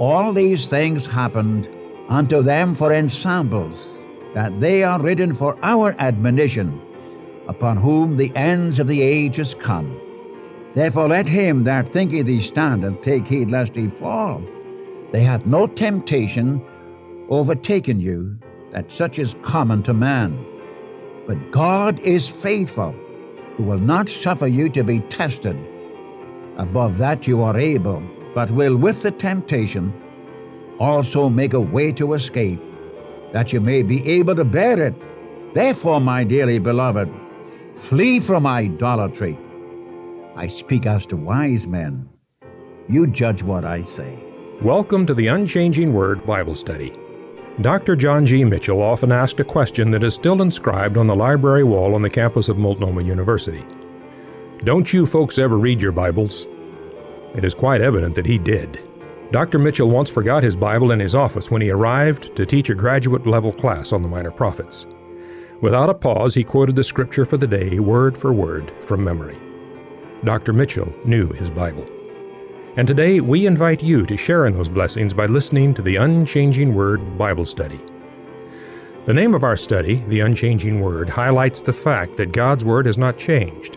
all these things happened unto them for ensamples, that they are written for our admonition, upon whom the ends of the age is come. Therefore let him that thinketh he standeth take heed lest he fall. They hath no temptation overtaken you, that such is common to man. But God is faithful, who will not suffer you to be tested above that you are able, but will with the temptation also make a way to escape, that you may be able to bear it. Therefore, my dearly beloved, flee from idolatry. I speak as to wise men. You judge what I say. Welcome to the Unchanging Word Bible Study. Dr. John G. Mitchell often asked a question that is still inscribed on the library wall on the campus of Multnomah University. Don't you folks ever read your Bibles? It is quite evident that he did. Dr. Mitchell once forgot his Bible in his office when he arrived to teach a graduate level class on the Minor Prophets. Without a pause, he quoted the scripture for the day, word for word, from memory. Dr. Mitchell knew his Bible. And today we invite you to share in those blessings by listening to the Unchanging Word Bible Study. The name of our study, The Unchanging Word, highlights the fact that God's Word has not changed.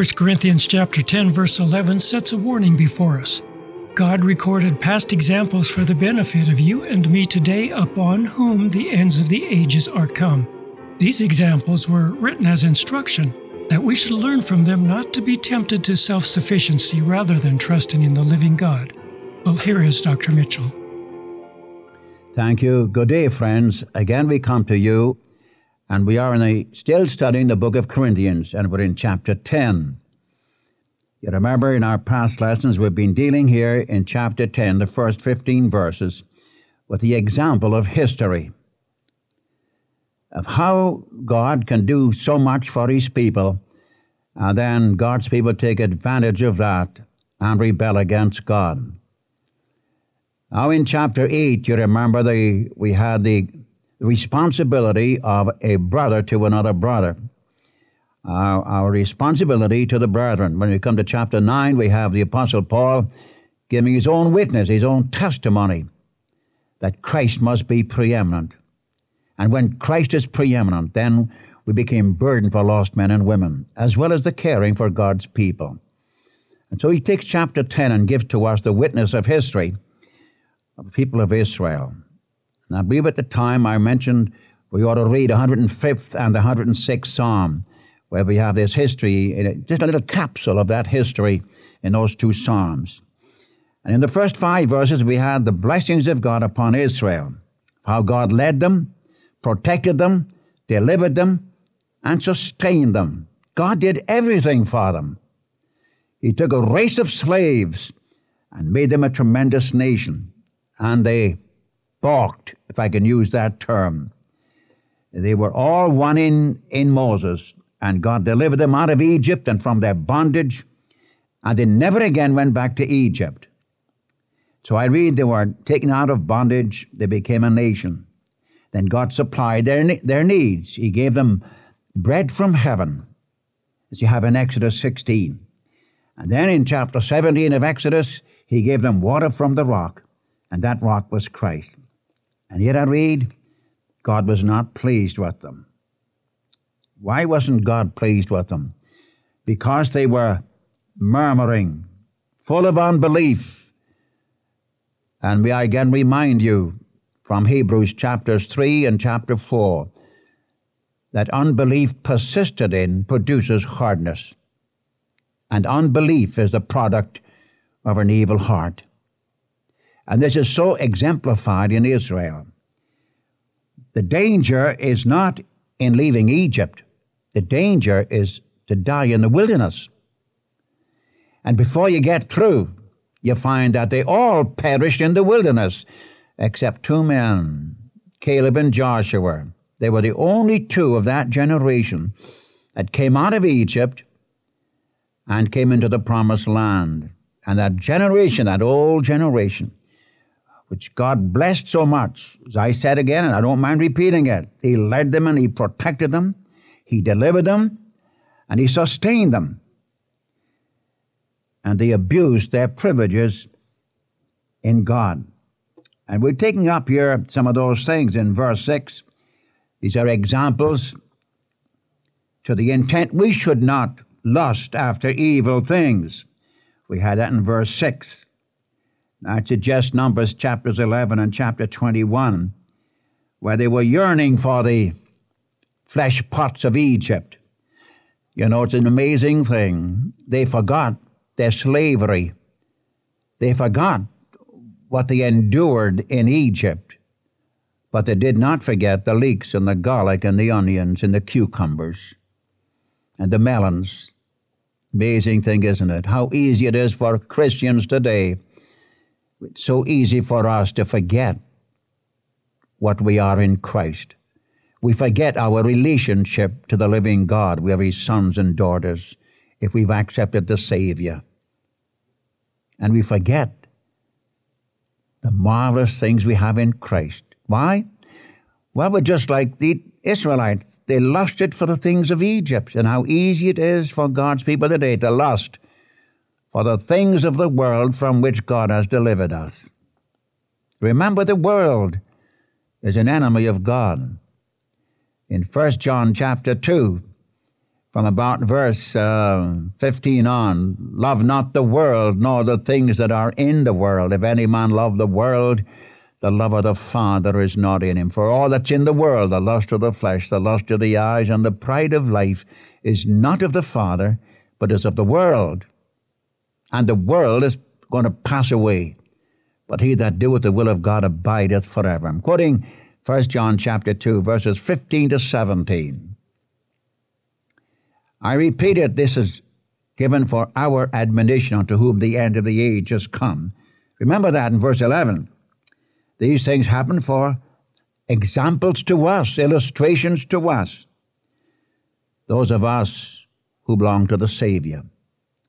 1 Corinthians chapter 10 verse 11 sets a warning before us. God recorded past examples for the benefit of you and me today upon whom the ends of the ages are come. These examples were written as instruction that we should learn from them not to be tempted to self sufficiency rather than trusting in the living God. Well, here is Dr. Mitchell. Thank you. Good day, friends. Again, we come to you, and we are in a, still studying the book of Corinthians, and we're in chapter 10. You remember in our past lessons, we've been dealing here in chapter 10, the first 15 verses, with the example of history, of how God can do so much for his people, and then God's people take advantage of that and rebel against God. Now, in chapter 8, you remember the, we had the responsibility of a brother to another brother. Our, our responsibility to the brethren. When we come to chapter 9, we have the Apostle Paul giving his own witness, his own testimony that Christ must be preeminent. And when Christ is preeminent, then we became burden for lost men and women, as well as the caring for God's people. And so he takes chapter 10 and gives to us the witness of history of the people of Israel. And I believe at the time I mentioned we ought to read 105th and the 106th Psalm, where we have this history, just a little capsule of that history in those two Psalms. And in the first five verses, we had the blessings of God upon Israel, how God led them, protected them, delivered them, and sustained them. God did everything for them. He took a race of slaves and made them a tremendous nation. And they balked, if I can use that term. They were all one in, in Moses, and God delivered them out of Egypt and from their bondage, and they never again went back to Egypt. So I read they were taken out of bondage, they became a nation. Then God supplied their, their needs. He gave them bread from heaven, as you have in Exodus 16. And then in chapter 17 of Exodus, He gave them water from the rock, and that rock was Christ. And yet I read, God was not pleased with them. Why wasn't God pleased with them? Because they were murmuring, full of unbelief. And I again remind you from Hebrews chapters 3 and chapter 4 that unbelief persisted in produces hardness. And unbelief is the product of an evil heart. And this is so exemplified in Israel. the danger is not in leaving Egypt, the danger is to die in the wilderness. And before you get through, you find that they all perished in the wilderness, except two men, Caleb and Joshua. They were the only two of that generation that came out of Egypt and came into the promised land. And that generation, that old generation, which God blessed so much, as I said again, and I don't mind repeating it, He led them and He protected them, He delivered them, and He sustained them and they abused their privileges in God. And we're taking up here some of those things in verse 6. These are examples to the intent we should not lust after evil things. We had that in verse 6. I suggest Numbers chapters 11 and chapter 21, where they were yearning for the flesh pots of Egypt. You know, it's an amazing thing. They forgot their slavery. They forgot what they endured in Egypt, but they did not forget the leeks and the garlic and the onions and the cucumbers and the melons. Amazing thing, isn't it? How easy it is for Christians today. It's so easy for us to forget what we are in Christ. We forget our relationship to the living God. We are His sons and daughters if we've accepted the Savior and we forget the marvelous things we have in Christ. Why? Well, we're just like the Israelites. They lusted for the things of Egypt, and how easy it is for God's people today to lust for the things of the world from which God has delivered us. Remember, the world is an enemy of God. In 1 John chapter 2, from about verse uh, 15 on love not the world nor the things that are in the world if any man love the world the love of the father is not in him for all that's in the world the lust of the flesh the lust of the eyes and the pride of life is not of the father but is of the world and the world is going to pass away but he that doeth the will of god abideth forever i'm quoting 1 john chapter 2 verses 15 to 17 I repeat it, this is given for our admonition unto whom the end of the age has come. Remember that in verse 11. These things happen for examples to us, illustrations to us, those of us who belong to the Savior.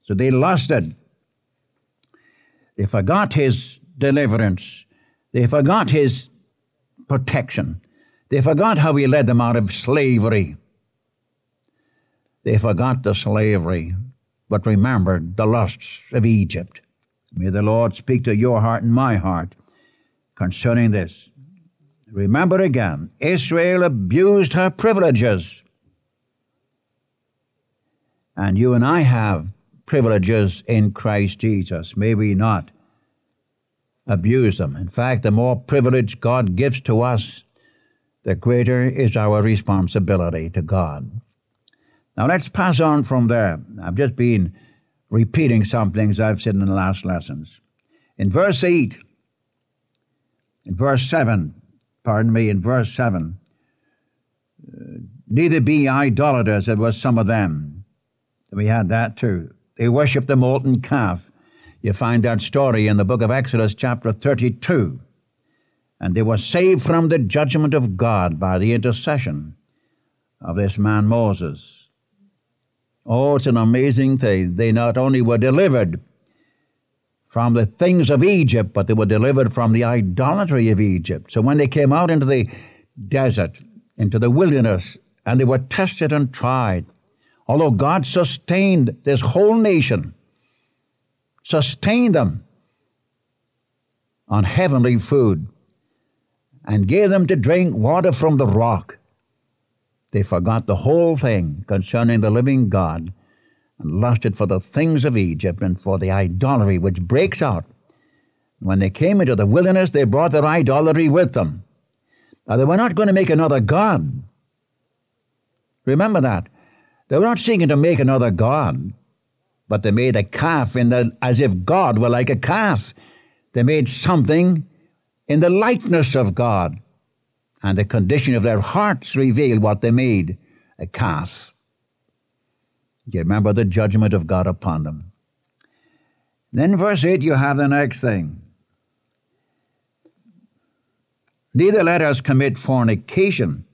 So they lusted. They forgot his deliverance. They forgot his protection. They forgot how he led them out of slavery. They forgot the slavery, but remembered the lusts of Egypt. May the Lord speak to your heart and my heart concerning this. Remember again, Israel abused her privileges. And you and I have privileges in Christ Jesus. May we not abuse them. In fact, the more privilege God gives to us, the greater is our responsibility to God. Now let's pass on from there. I've just been repeating some things I've said in the last lessons. In verse 8, in verse 7, pardon me, in verse 7, uh, neither be idolaters, it was some of them. We had that too. They worshiped the molten calf. You find that story in the book of Exodus, chapter 32. And they were saved from the judgment of God by the intercession of this man Moses. Oh, it's an amazing thing. They not only were delivered from the things of Egypt, but they were delivered from the idolatry of Egypt. So when they came out into the desert, into the wilderness, and they were tested and tried, although God sustained this whole nation, sustained them on heavenly food, and gave them to drink water from the rock. They forgot the whole thing concerning the living God and lusted for the things of Egypt and for the idolatry which breaks out. When they came into the wilderness, they brought their idolatry with them. Now, they were not going to make another God. Remember that. They were not seeking to make another God, but they made a calf in the, as if God were like a calf. They made something in the likeness of God and the condition of their hearts revealed what they made a calf. You remember the judgment of God upon them? Then, verse 8, you have the next thing. Neither let us commit fornication,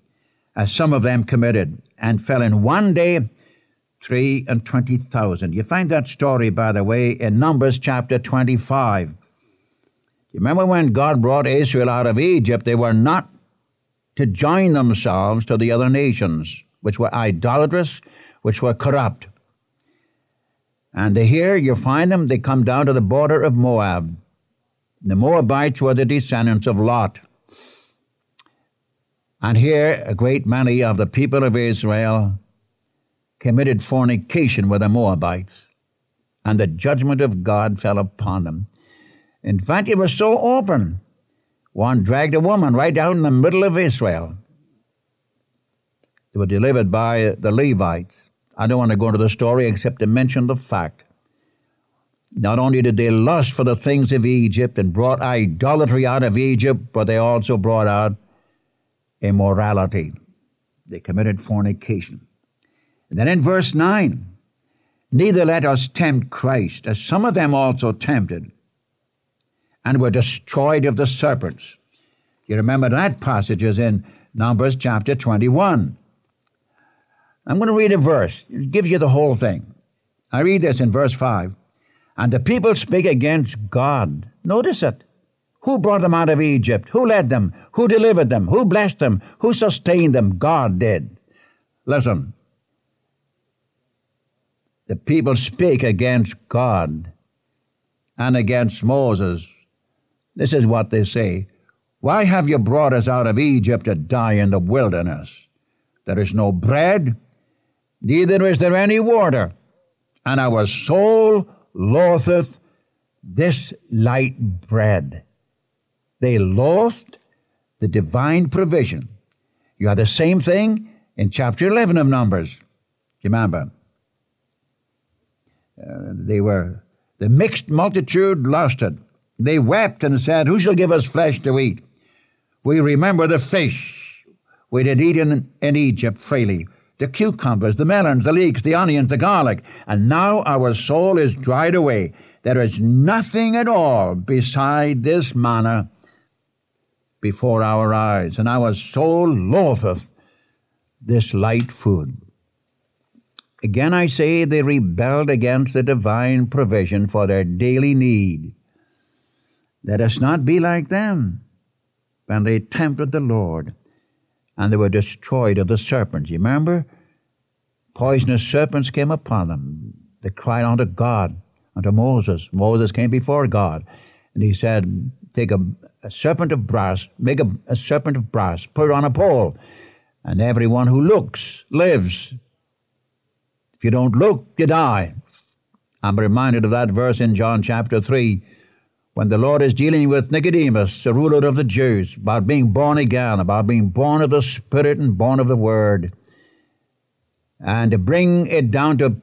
as some of them committed, and fell in one day three and twenty thousand. You find that story, by the way, in Numbers chapter 25. You remember when God brought Israel out of Egypt, they were not to join themselves to the other nations, which were idolatrous, which were corrupt. And here you find them, they come down to the border of Moab. The Moabites were the descendants of Lot. And here a great many of the people of Israel committed fornication with the Moabites, and the judgment of God fell upon them. In fact, it was so open one dragged a woman right down in the middle of Israel. They were delivered by the Levites. I don't want to go into the story except to mention the fact. Not only did they lust for the things of Egypt and brought idolatry out of Egypt, but they also brought out immorality. They committed fornication. And then in verse 9, neither let us tempt Christ, as some of them also tempted and were destroyed of the serpents. You remember that passage is in Numbers chapter 21. I'm going to read a verse. It gives you the whole thing. I read this in verse 5. And the people speak against God. Notice it. Who brought them out of Egypt? Who led them? Who delivered them? Who blessed them? Who sustained them? God did. Listen. The people speak against God and against Moses this is what they say Why have you brought us out of Egypt to die in the wilderness? There is no bread, neither is there any water, and our soul loatheth this light bread. They lost the divine provision. You have the same thing in chapter 11 of Numbers. Remember? Uh, they were, the mixed multitude lusted. They wept and said, Who shall give us flesh to eat? We remember the fish we had eaten in Egypt freely, the cucumbers, the melons, the leeks, the onions, the garlic, and now our soul is dried away. There is nothing at all beside this manna before our eyes, and our loath of this light food. Again, I say they rebelled against the divine provision for their daily need. Let us not be like them. when they tempted the Lord, and they were destroyed of the serpent. You remember? Poisonous serpents came upon them. They cried unto God, unto Moses. Moses came before God, and he said, Take a, a serpent of brass, make a, a serpent of brass, put it on a pole, and everyone who looks lives. If you don't look, you die. I'm reminded of that verse in John chapter 3 when the Lord is dealing with Nicodemus, the ruler of the Jews, about being born again, about being born of the Spirit and born of the Word. And to bring it down to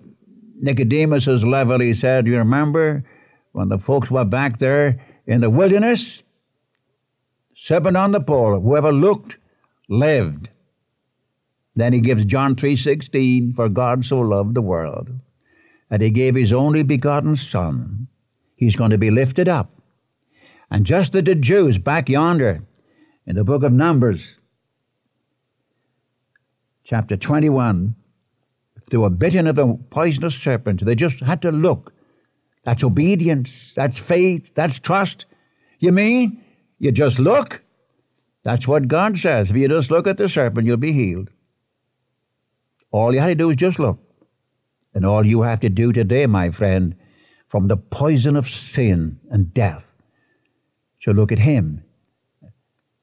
Nicodemus's level, he said, You remember when the folks were back there in the wilderness? Serpent on the pole, whoever looked lived. Then he gives John 3:16, for God so loved the world that he gave his only begotten son. He's going to be lifted up and just as the Jews back yonder in the book of Numbers, chapter 21, they were bitten of a poisonous serpent. They just had to look. That's obedience. That's faith. That's trust. You mean you just look? That's what God says. If you just look at the serpent, you'll be healed. All you have to do is just look. And all you have to do today, my friend, from the poison of sin and death, so look at him.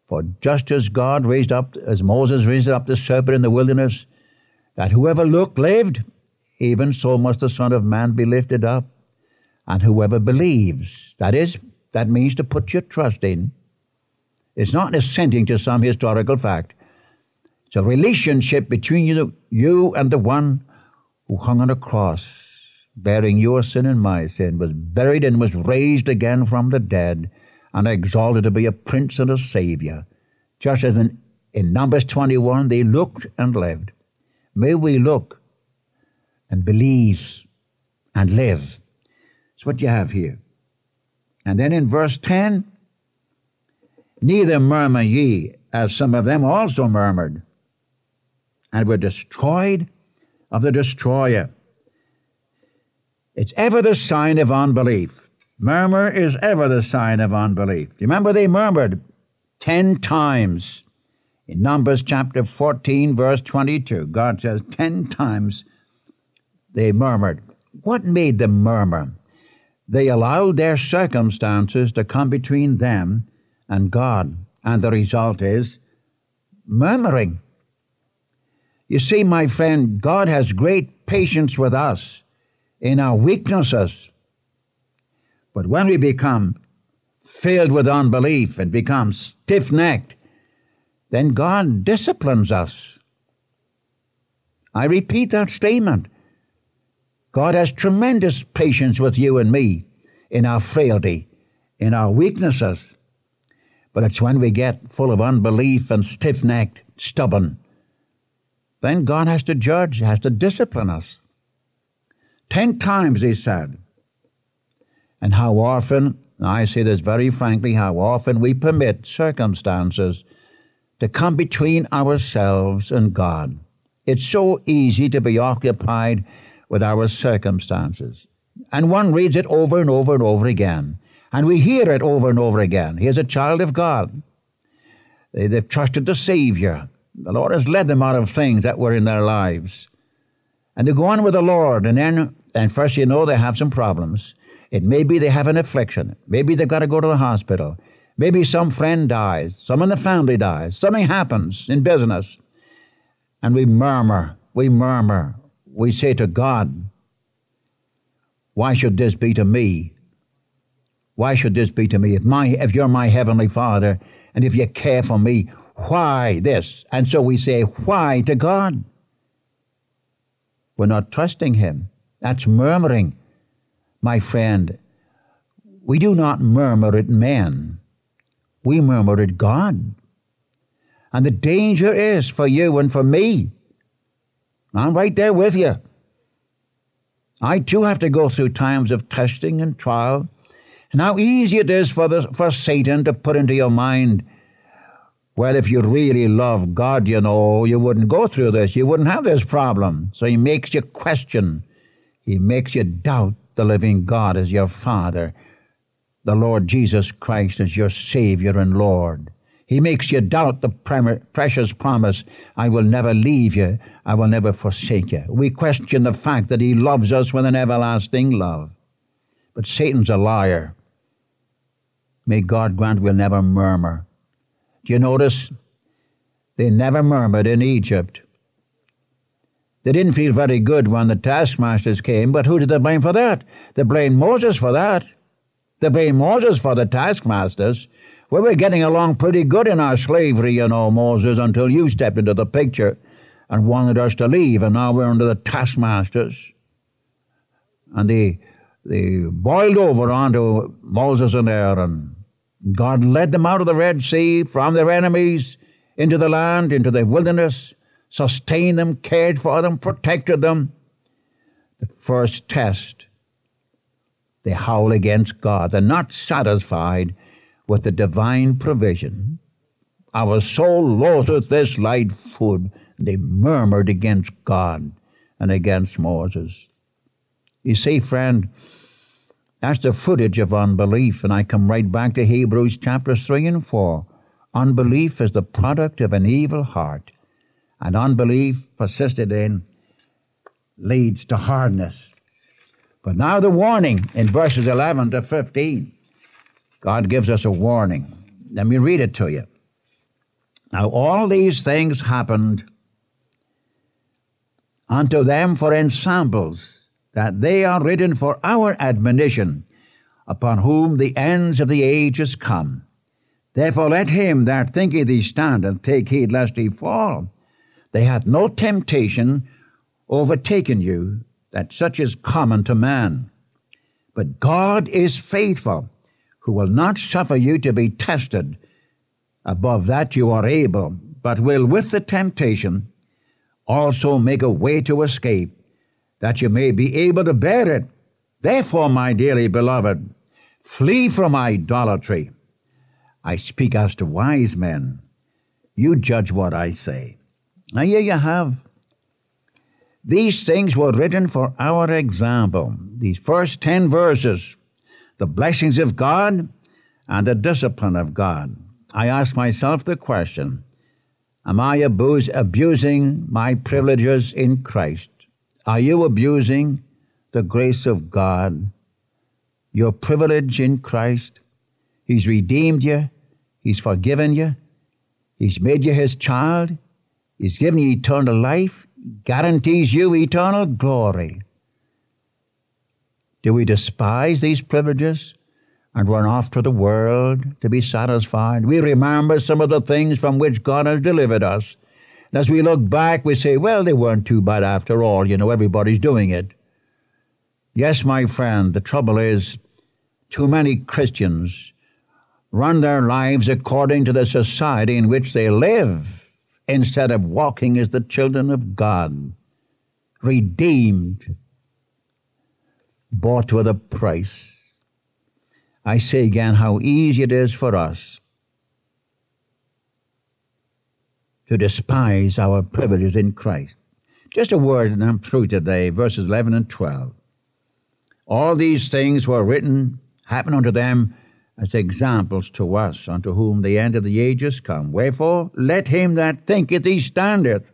For just as God raised up, as Moses raised up the serpent in the wilderness, that whoever looked lived, even so must the Son of Man be lifted up. And whoever believes, that is, that means to put your trust in. It's not assenting to some historical fact. It's a relationship between you, you and the one who hung on a cross, bearing your sin and my sin, was buried and was raised again from the dead and exalted to be a prince and a savior, just as in in Numbers 21, they looked and lived. May we look and believe and live. That's what you have here. And then in verse 10, neither murmur ye, as some of them also murmured, and were destroyed of the destroyer. It's ever the sign of unbelief. Murmur is ever the sign of unbelief. Remember they murmured ten times in Numbers chapter 14, verse 22? God says, ten times they murmured. What made them murmur? They allowed their circumstances to come between them and God, and the result is murmuring. You see, my friend, God has great patience with us in our weaknesses. But when we become filled with unbelief and become stiff necked, then God disciplines us. I repeat that statement. God has tremendous patience with you and me in our frailty, in our weaknesses. But it's when we get full of unbelief and stiff necked, stubborn, then God has to judge, has to discipline us. Ten times, he said. And how often, I say this very frankly, how often we permit circumstances to come between ourselves and God. It's so easy to be occupied with our circumstances. And one reads it over and over and over again. And we hear it over and over again. Here's a child of God. They, have trusted the Savior. The Lord has led them out of things that were in their lives. And they go on with the Lord, and then, and first you know they have some problems. It may be they have an affliction. Maybe they've got to go to the hospital. Maybe some friend dies. Some in the family dies. Something happens in business. And we murmur. We murmur. We say to God, Why should this be to me? Why should this be to me? If, my, if you're my heavenly Father, and if you care for me, why this? And so we say, why to God? We're not trusting Him. That's murmuring. My friend, we do not murmur at men, we murmur at God. And the danger is for you and for me. I'm right there with you. I too have to go through times of testing and trial. And how easy it is for, the, for Satan to put into your mind well, if you really love God, you know, you wouldn't go through this. You wouldn't have this problem. So he makes you question. He makes you doubt the living God as your Father, the Lord Jesus Christ as your Savior and Lord. He makes you doubt the precious promise, I will never leave you, I will never forsake you. We question the fact that He loves us with an everlasting love. But Satan's a liar. May God grant we'll never murmur do you notice? They never murmured in Egypt. They didn't feel very good when the taskmasters came, but who did they blame for that? They blamed Moses for that. They blamed Moses for the taskmasters. We were getting along pretty good in our slavery, you know, Moses, until you stepped into the picture and wanted us to leave, and now we're under the taskmasters. And they, they boiled over onto Moses and Aaron God led them out of the Red Sea from their enemies into the land, into the wilderness, sustained them, cared for them, protected them. The first test, they howl against God. They're not satisfied with the divine provision. Our soul loatheth this light food. They murmured against God and against Moses. You see, friend, that's the footage of unbelief. And I come right back to Hebrews chapters 3 and 4. Unbelief is the product of an evil heart, and unbelief persisted in leads to hardness. But now the warning in verses 11 to 15. God gives us a warning. Let me read it to you. Now, all these things happened unto them for ensamples that they are written for our admonition, upon whom the ends of the ages come. Therefore let him that thinketh he standeth take heed lest he fall. They hath no temptation overtaken you, that such is common to man. But God is faithful, who will not suffer you to be tested above that you are able, but will with the temptation also make a way to escape, that you may be able to bear it. Therefore, my dearly beloved, flee from idolatry. I speak as to wise men. You judge what I say. Now, here you have. These things were written for our example. These first ten verses, the blessings of God and the discipline of God. I ask myself the question Am I abusing my privileges in Christ? Are you abusing the grace of God? Your privilege in Christ? He's redeemed you, He's forgiven you, He's made you His child, He's given you eternal life, guarantees you eternal glory. Do we despise these privileges? and run off to the world to be satisfied. We remember some of the things from which God has delivered us. As we look back, we say, well, they weren't too bad after all. You know, everybody's doing it. Yes, my friend, the trouble is too many Christians run their lives according to the society in which they live instead of walking as the children of God, redeemed, bought with a price. I say again how easy it is for us to despise our privileges in Christ. Just a word and I'm through today, verses 11 and 12. All these things were written, happened unto them as examples to us, unto whom the end of the ages come. Wherefore, let him that thinketh he standeth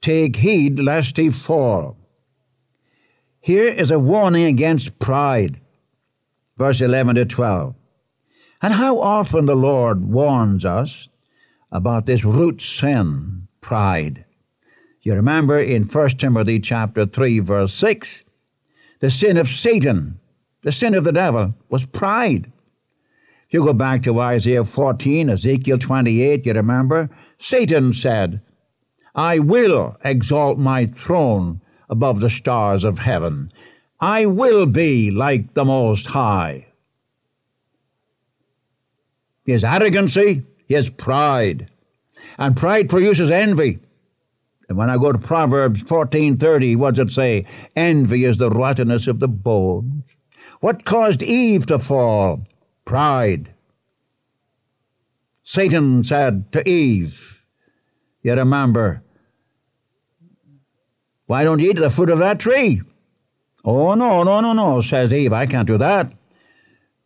take heed lest he fall. Here is a warning against pride verse 11 to 12. And how often the Lord warns us about this root sin, pride. You remember in 1 Timothy chapter 3 verse 6, the sin of Satan, the sin of the devil was pride. You go back to Isaiah 14, Ezekiel 28, you remember, Satan said, I will exalt my throne above the stars of heaven. I will be like the Most High. His arrogancy, his pride. And pride produces envy. And when I go to Proverbs 14:30, what does it say? Envy is the rottenness of the bones. What caused Eve to fall? Pride. Satan said to Eve, you remember, why don't you eat the fruit of that tree? Oh, no, no, no, no, says Eve. I can't do that.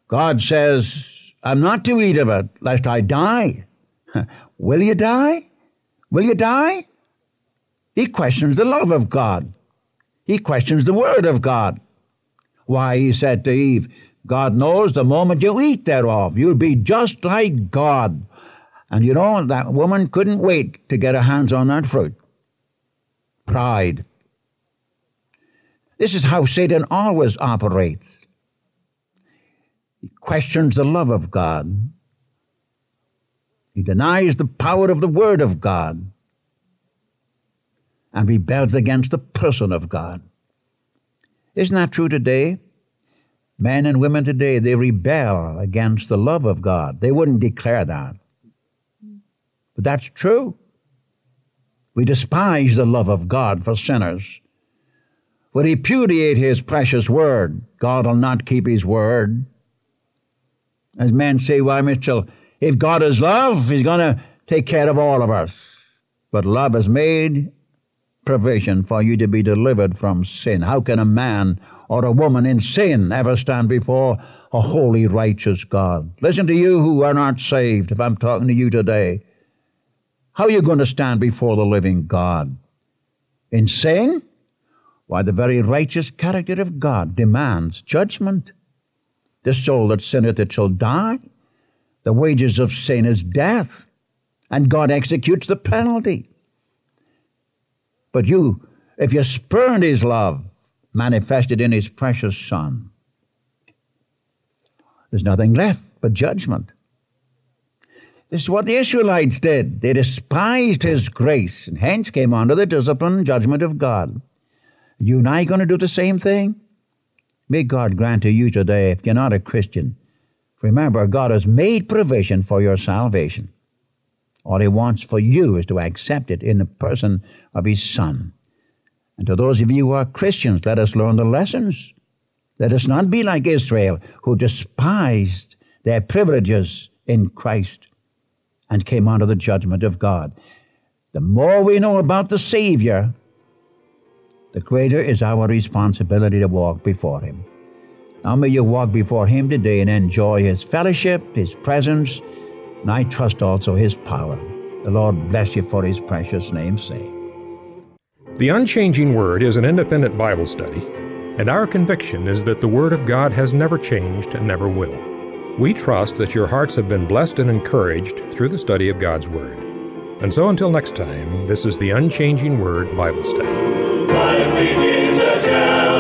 God says, I'm not to eat of it, lest I die. Will you die? Will you die? He questions the love of God. He questions the word of God. Why, he said to Eve, God knows the moment you eat thereof, you'll be just like God. And you know, that woman couldn't wait to get her hands on that fruit. Pride. This is how Satan always operates. He questions the love of God. He denies the power of the Word of God and rebels against the person of God. Isn't that true today? Men and women today, they rebel against the love of God. They wouldn't declare that. But that's true. We despise the love of God for sinners We repudiate his precious word. God will not keep his word. As men say, why, Mitchell, if God is love, he's going to take care of all of us. But love has made provision for you to be delivered from sin. How can a man or a woman in sin ever stand before a holy, righteous God? Listen to you who are not saved, if I'm talking to you today. How are you going to stand before the living God? In sin? Why, the very righteous character of God demands judgment. The soul that sinneth, it shall die. The wages of sin is death, and God executes the penalty. But you, if you spurn His love manifested in His precious Son, there's nothing left but judgment. This is what the Israelites did. They despised His grace, and hence came under the discipline and judgment of God. You and I going to do the same thing? May God grant to you today, if you're not a Christian, remember God has made provision for your salvation. All he wants for you is to accept it in the person of his Son. And to those of you who are Christians, let us learn the lessons. Let us not be like Israel, who despised their privileges in Christ and came under the judgment of God. The more we know about the Savior, the greater is our responsibility to walk before Him. Now may you walk before Him today and enjoy His fellowship, His presence, and I trust also His power. The Lord bless you for His precious name's sake. The Unchanging Word is an independent Bible study, and our conviction is that the Word of God has never changed and never will. We trust that your hearts have been blessed and encouraged through the study of God's Word. And so until next time, this is the Unchanging Word Bible Study. Life begins at Calvary.